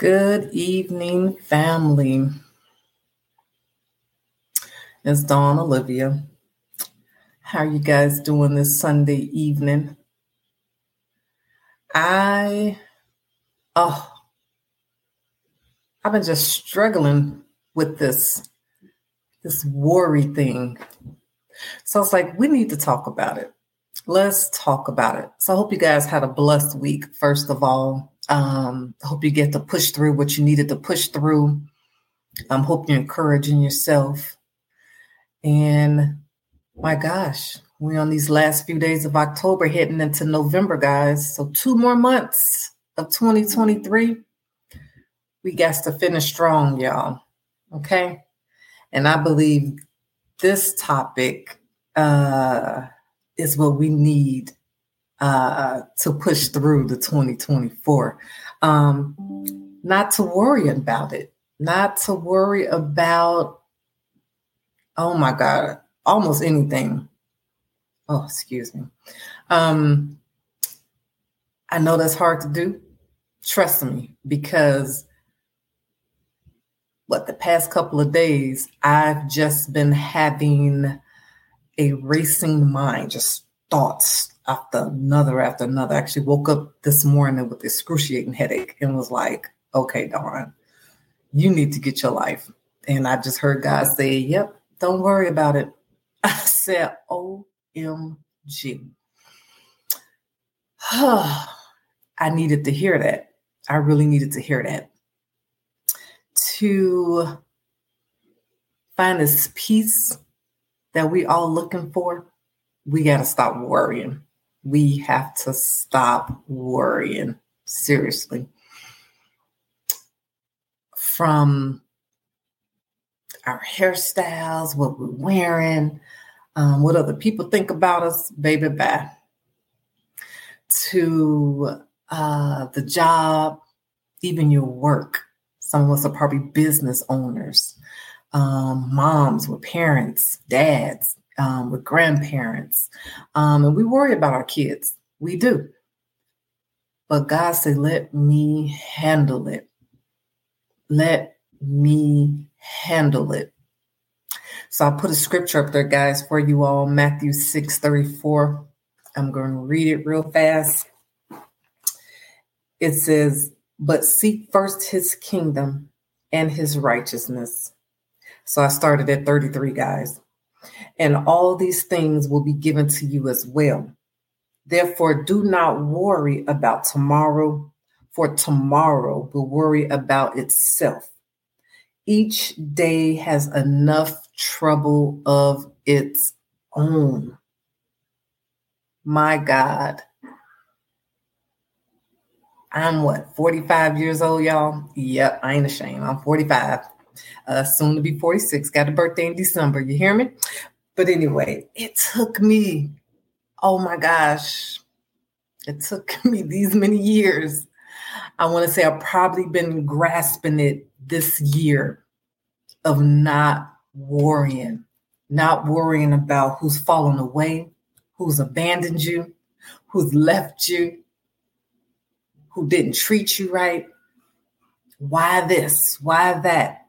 Good evening, family. It's Dawn Olivia. How are you guys doing this Sunday evening? I, oh, I've been just struggling with this, this worry thing. So it's like, we need to talk about it. Let's talk about it. So I hope you guys had a blessed week, first of all. Um, hope you get to push through what you needed to push through. I um, hope you're encouraging yourself. And my gosh, we're on these last few days of October, heading into November, guys. So two more months of 2023. We got to finish strong, y'all. Okay. And I believe this topic uh, is what we need uh, to push through the 2024. Um, not to worry about it, not to worry about, oh my God, almost anything. Oh, excuse me. Um, I know that's hard to do. Trust me, because what the past couple of days, I've just been having a racing mind, just thoughts after another after another. I actually woke up this morning with excruciating headache and was like, okay, Dawn, you need to get your life. And I just heard God say, yep, don't worry about it. I said, OMG. I needed to hear that. I really needed to hear that. To find this peace that we all looking for, we got to stop worrying we have to stop worrying seriously from our hairstyles, what we're wearing, um, what other people think about us, baby, bye. To uh, the job, even your work. Some of us are probably business owners, um, moms with parents, dads, um, with grandparents. Um, and we worry about our kids. We do. But God said, let me handle it. Let me handle it. So I'll put a scripture up there, guys, for you all Matthew 6 34. I'm going to read it real fast. It says, But seek first his kingdom and his righteousness. So I started at 33, guys and all these things will be given to you as well. Therefore, do not worry about tomorrow, for tomorrow will worry about itself. Each day has enough trouble of its own. My God. I'm what, 45 years old, y'all? Yep, I ain't ashamed. I'm 45 uh, soon to be 46. Got a birthday in December. You hear me? But anyway, it took me, oh my gosh, it took me these many years. I want to say I've probably been grasping it this year of not worrying, not worrying about who's fallen away, who's abandoned you, who's left you, who didn't treat you right. Why this? Why that?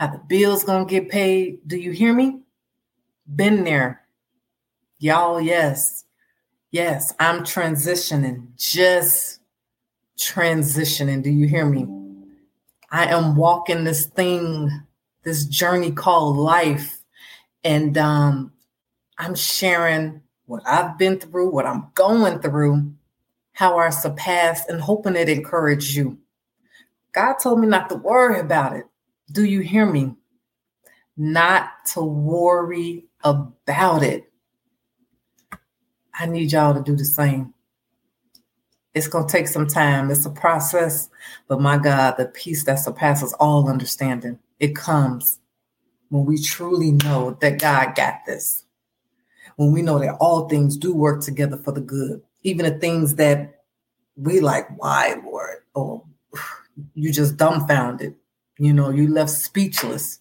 How the bills gonna get paid. Do you hear me? Been there. Y'all, yes. Yes, I'm transitioning, just transitioning. Do you hear me? I am walking this thing, this journey called life. And um, I'm sharing what I've been through, what I'm going through, how I surpassed, and hoping it encouraged you. God told me not to worry about it. Do you hear me? Not to worry about it. I need y'all to do the same. It's going to take some time. It's a process, but my God, the peace that surpasses all understanding, it comes when we truly know that God got this. When we know that all things do work together for the good, even the things that we like, why, Lord? Or oh, you just dumbfounded. You know, you left speechless.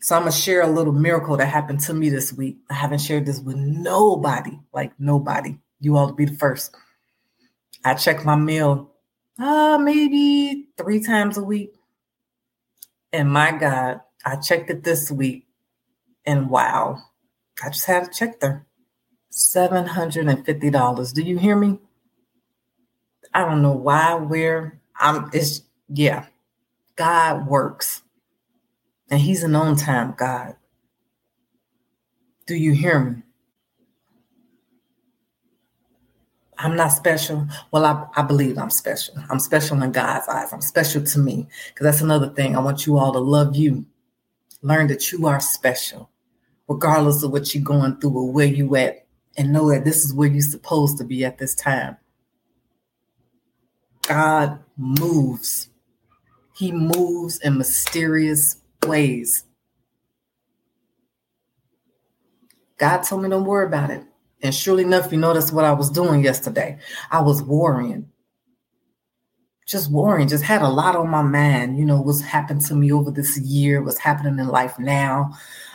So I'm gonna share a little miracle that happened to me this week. I haven't shared this with nobody, like nobody. You all to be the first. I checked my mail uh, maybe three times a week. And my God, I checked it this week, and wow, I just had to check there. $750. Do you hear me? I don't know why, where. I'm it's yeah. God works. And he's an on time God. Do you hear me? I'm not special. Well, I, I believe I'm special. I'm special in God's eyes. I'm special to me. Because that's another thing. I want you all to love you. Learn that you are special, regardless of what you're going through or where you at, and know that this is where you're supposed to be at this time. God moves. He moves in mysterious ways. God told me don't worry about it. And surely enough, you notice what I was doing yesterday. I was worrying. Just worrying, just had a lot on my mind. You know, what's happened to me over this year, what's happening in life now,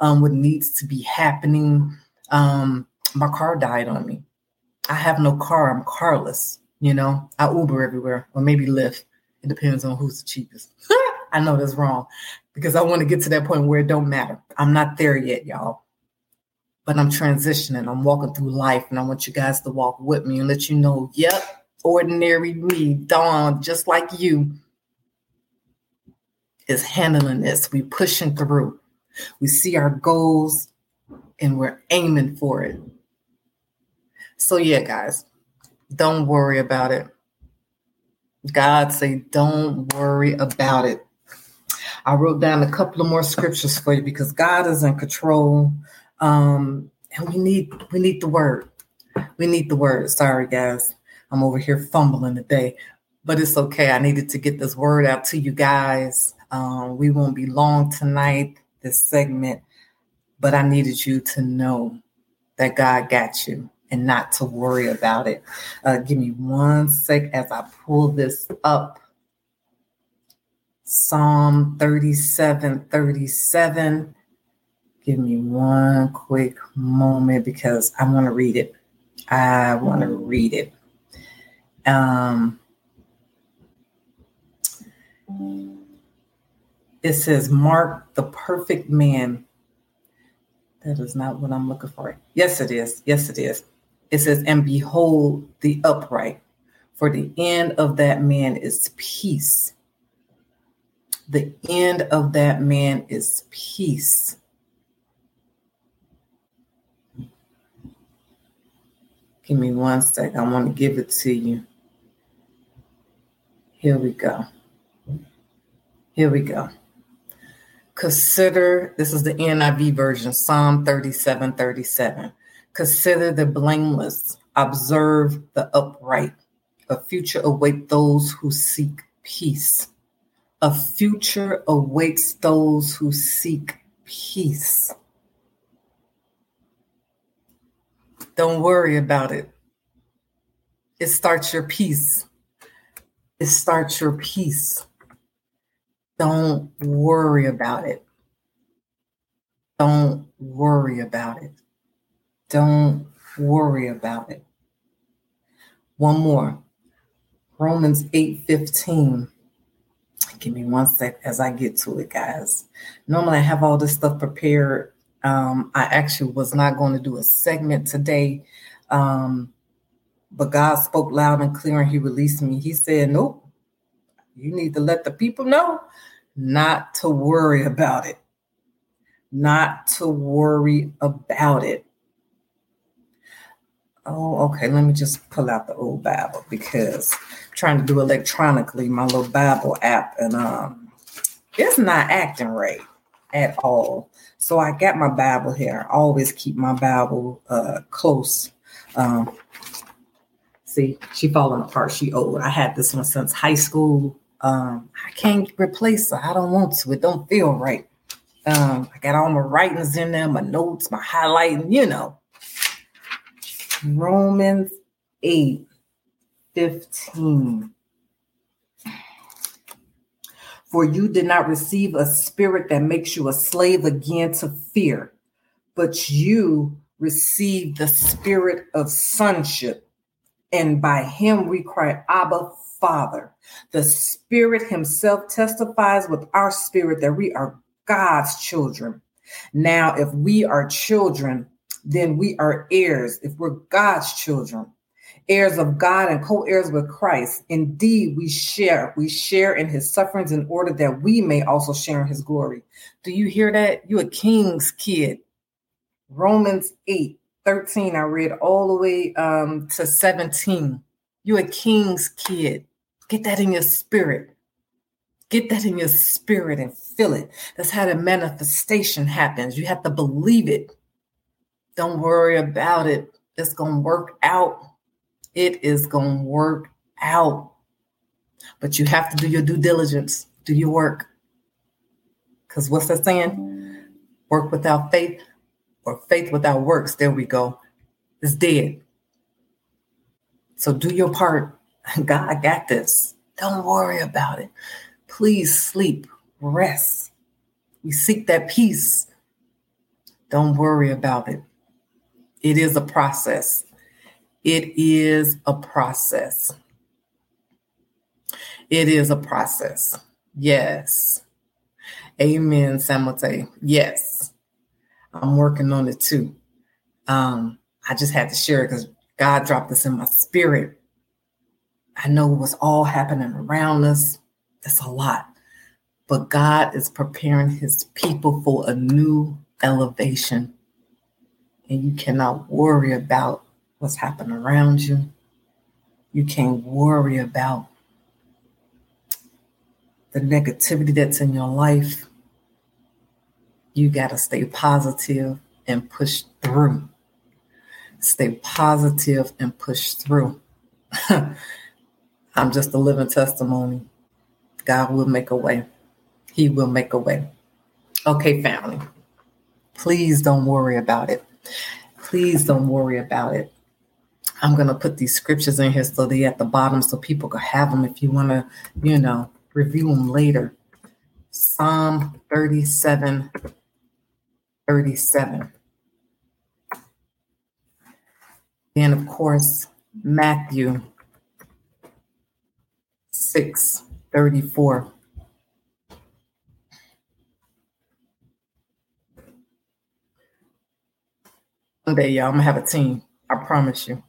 um, what needs to be happening. Um, my car died on me. I have no car, I'm carless. You know, I Uber everywhere, or maybe Lyft. It depends on who's the cheapest. I know that's wrong because I want to get to that point where it don't matter. I'm not there yet, y'all but I'm transitioning. I'm walking through life, and I want you guys to walk with me and let you know, yep, ordinary me, Dawn, just like you, is handling this. We pushing through. We see our goals, and we're aiming for it. So yeah, guys, don't worry about it. God say, don't worry about it. I wrote down a couple of more scriptures for you because God is in control um, and we need we need the word. We need the word. Sorry, guys. I'm over here fumbling today, but it's okay. I needed to get this word out to you guys. Um, we won't be long tonight, this segment, but I needed you to know that God got you and not to worry about it. Uh, give me one sec as I pull this up. Psalm 37 37. Give me one quick moment because I want to read it. I want to read it. Um, it says, Mark the perfect man. That is not what I'm looking for. Yes, it is. Yes, it is. It says, and behold the upright, for the end of that man is peace. The end of that man is peace. Give me one sec. I want to give it to you. Here we go. Here we go. Consider, this is the NIV version, Psalm 37 37. Consider the blameless, observe the upright. A future await those who seek peace. A future awaits those who seek peace. Don't worry about it. It starts your peace. It starts your peace. Don't worry about it. Don't worry about it. Don't worry about it. One more. Romans 8 15. Give me one sec as I get to it, guys. Normally, I have all this stuff prepared um, I actually was not going to do a segment today, um, but God spoke loud and clear and He released me. He said, Nope, you need to let the people know not to worry about it. Not to worry about it. Oh, okay. Let me just pull out the old Bible because I'm trying to do electronically my little Bible app and um it's not acting right at all. So I got my Bible here. I always keep my Bible uh, close. Um, see, she falling apart. She old. I had this one since high school. Um, I can't replace her. I don't want to. It don't feel right. Um, I got all my writings in there, my notes, my highlighting, you know. Romans 8, 15. For you did not receive a spirit that makes you a slave again to fear, but you received the spirit of sonship, and by him we cry, Abba, Father. The Spirit Himself testifies with our spirit that we are God's children. Now, if we are children, then we are heirs. If we're God's children, heirs of God and co heirs with Christ, indeed we share. We share in His sufferings in order that we may also share in His glory. Do you hear that? You a king's kid. Romans 8 13, I read all the way um, to 17. You're a king's kid. Get that in your spirit. Get that in your spirit and feel it. That's how the manifestation happens. You have to believe it. Don't worry about it. It's going to work out. It is going to work out. But you have to do your due diligence, do your work. Because what's that saying? Work without faith or faith without works, there we go, It's dead. So do your part. God got this. Don't worry about it. Please sleep, rest. We seek that peace. Don't worry about it. It is a process. It is a process. It is a process. Yes. Amen, Samote. Yes. I'm working on it too. Um, I just had to share it because God dropped this in my spirit. I know what's all happening around us. That's a lot. But God is preparing his people for a new elevation. And you cannot worry about what's happening around you. You can't worry about the negativity that's in your life you got to stay positive and push through. Stay positive and push through. I'm just a living testimony. God will make a way. He will make a way. Okay, family. Please don't worry about it. Please don't worry about it. I'm going to put these scriptures in here so they're at the bottom so people can have them if you want to, you know, review them later. Psalm 37 37. And of course, Matthew 6 34. Day, y'all, I'm gonna have a team. I promise you.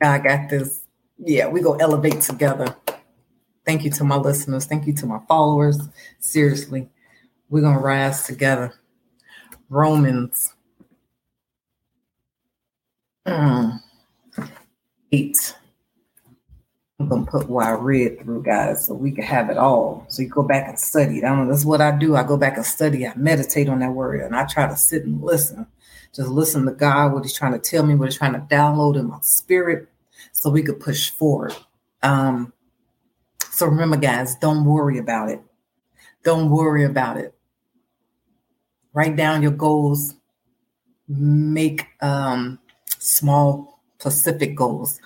God got this. Yeah, we go elevate together. Thank you to my listeners. Thank you to my followers. Seriously, we're gonna rise together. Romans mm, 8. I'm gonna put what I read through, guys, so we can have it all. So you go back and study. I don't know, that's what I do. I go back and study, I meditate on that word, and I try to sit and listen. Just listen to God, what He's trying to tell me, what He's trying to download in my spirit, so we could push forward. Um, so remember, guys, don't worry about it. Don't worry about it write down your goals, make um, small specific goals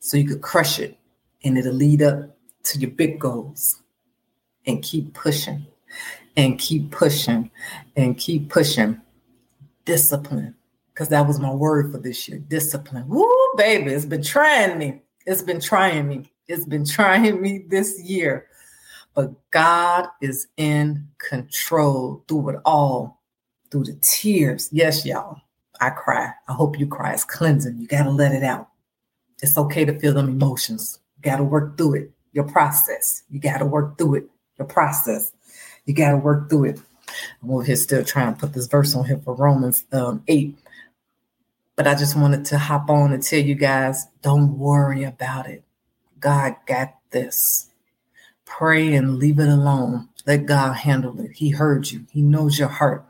so you could crush it and it'll lead up to your big goals and keep pushing and keep pushing and keep pushing. Discipline, because that was my word for this year discipline. Woo, baby, it's been trying me. It's been trying me. It's been trying me this year. But God is in control through it all, through the tears. Yes, y'all, I cry. I hope you cry. It's cleansing. You got to let it out. It's okay to feel them emotions. You got to work through it. Your process. You got to work through it. Your process. You got to work through it. I'm here still trying to put this verse on here for Romans um, 8. But I just wanted to hop on and tell you guys don't worry about it. God got this. Pray and leave it alone. Let God handle it. He heard you, He knows your heart,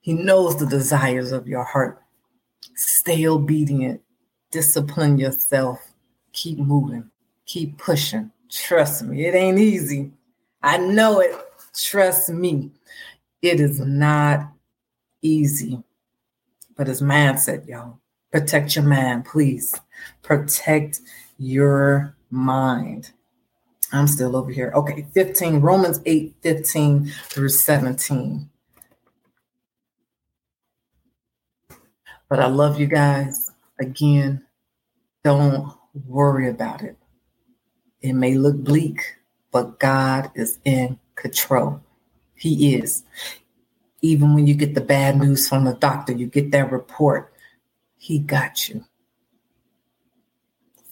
He knows the desires of your heart. Stay obedient, discipline yourself, keep moving, keep pushing. Trust me, it ain't easy. I know it. Trust me, it is not easy, but it's mindset, y'all. Protect your mind, please. Protect your mind. I'm still over here. Okay, 15, Romans 8, 15 through 17. But I love you guys. Again, Don't worry about it. It may look bleak, but God is in control. He is. Even when you get the bad news from the doctor, you get that report, He got you.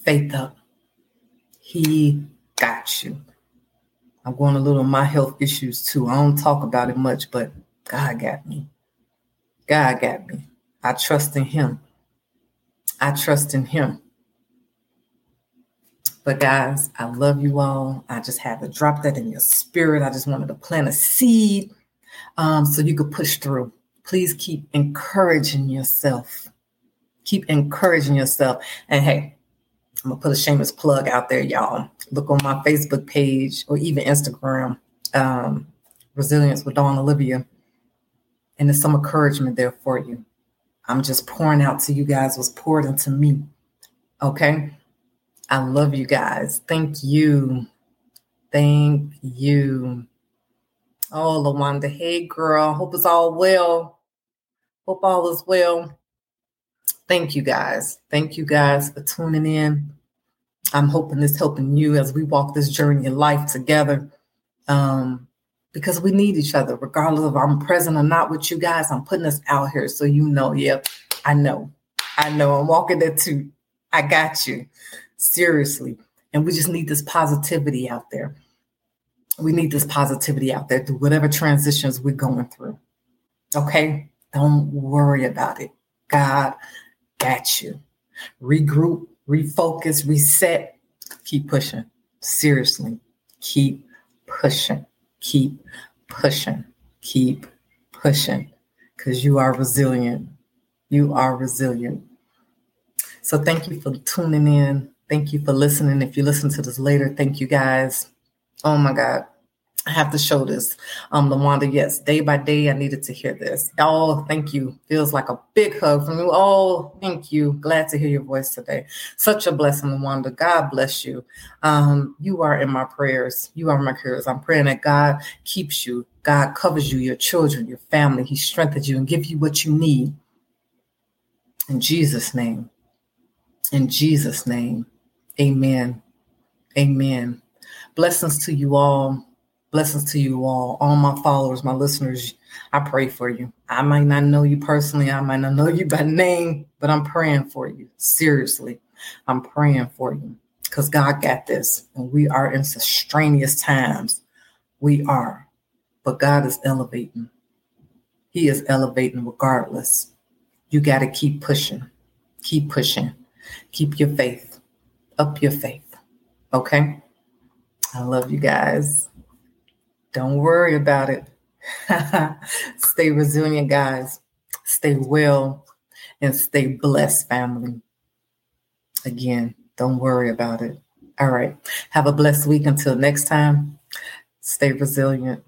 Faith up. He got you. I'm going a little on my health issues too. I don't talk about it much, but God got me. God got me. I trust in Him. I trust in Him. But guys, I love you all. I just had to drop that in your spirit. I just wanted to plant a seed um, so you could push through. Please keep encouraging yourself. Keep encouraging yourself. And hey, I'm gonna put a shameless plug out there, y'all. Look on my Facebook page or even Instagram, um, Resilience with Dawn Olivia, and there's some encouragement there for you. I'm just pouring out to you guys was poured into me. Okay. I love you guys. Thank you. Thank you. Oh, Lawanda. Hey, girl. Hope it's all well. Hope all is well. Thank you guys. Thank you guys for tuning in. I'm hoping this helping you as we walk this journey in life together. Um, because we need each other, regardless of I'm present or not with you guys. I'm putting this out here so you know, yep, I know. I know I'm walking there too. I got you. Seriously. And we just need this positivity out there. We need this positivity out there through whatever transitions we're going through. Okay? Don't worry about it. God got you. Regroup, refocus, reset. Keep pushing. Seriously. Keep pushing. Keep pushing. Keep pushing. Because you are resilient. You are resilient. So thank you for tuning in. Thank you for listening. If you listen to this later, thank you guys. Oh my God. I have to show this. Um, Lawanda, yes, day by day, I needed to hear this. Oh, thank you. Feels like a big hug from you. Oh, thank you. Glad to hear your voice today. Such a blessing, Lawanda. God bless you. Um, you are in my prayers. You are my prayers. I'm praying that God keeps you. God covers you, your children, your family. He strengthens you and give you what you need. In Jesus' name. In Jesus' name. Amen. Amen. Blessings to you all. Blessings to you all, all my followers, my listeners. I pray for you. I might not know you personally, I might not know you by name, but I'm praying for you. Seriously, I'm praying for you because God got this. And we are in strenuous times. We are. But God is elevating. He is elevating regardless. You got to keep pushing. Keep pushing. Keep your faith up your faith. Okay? I love you guys. Don't worry about it. stay resilient, guys. Stay well and stay blessed, family. Again, don't worry about it. All right. Have a blessed week until next time. Stay resilient.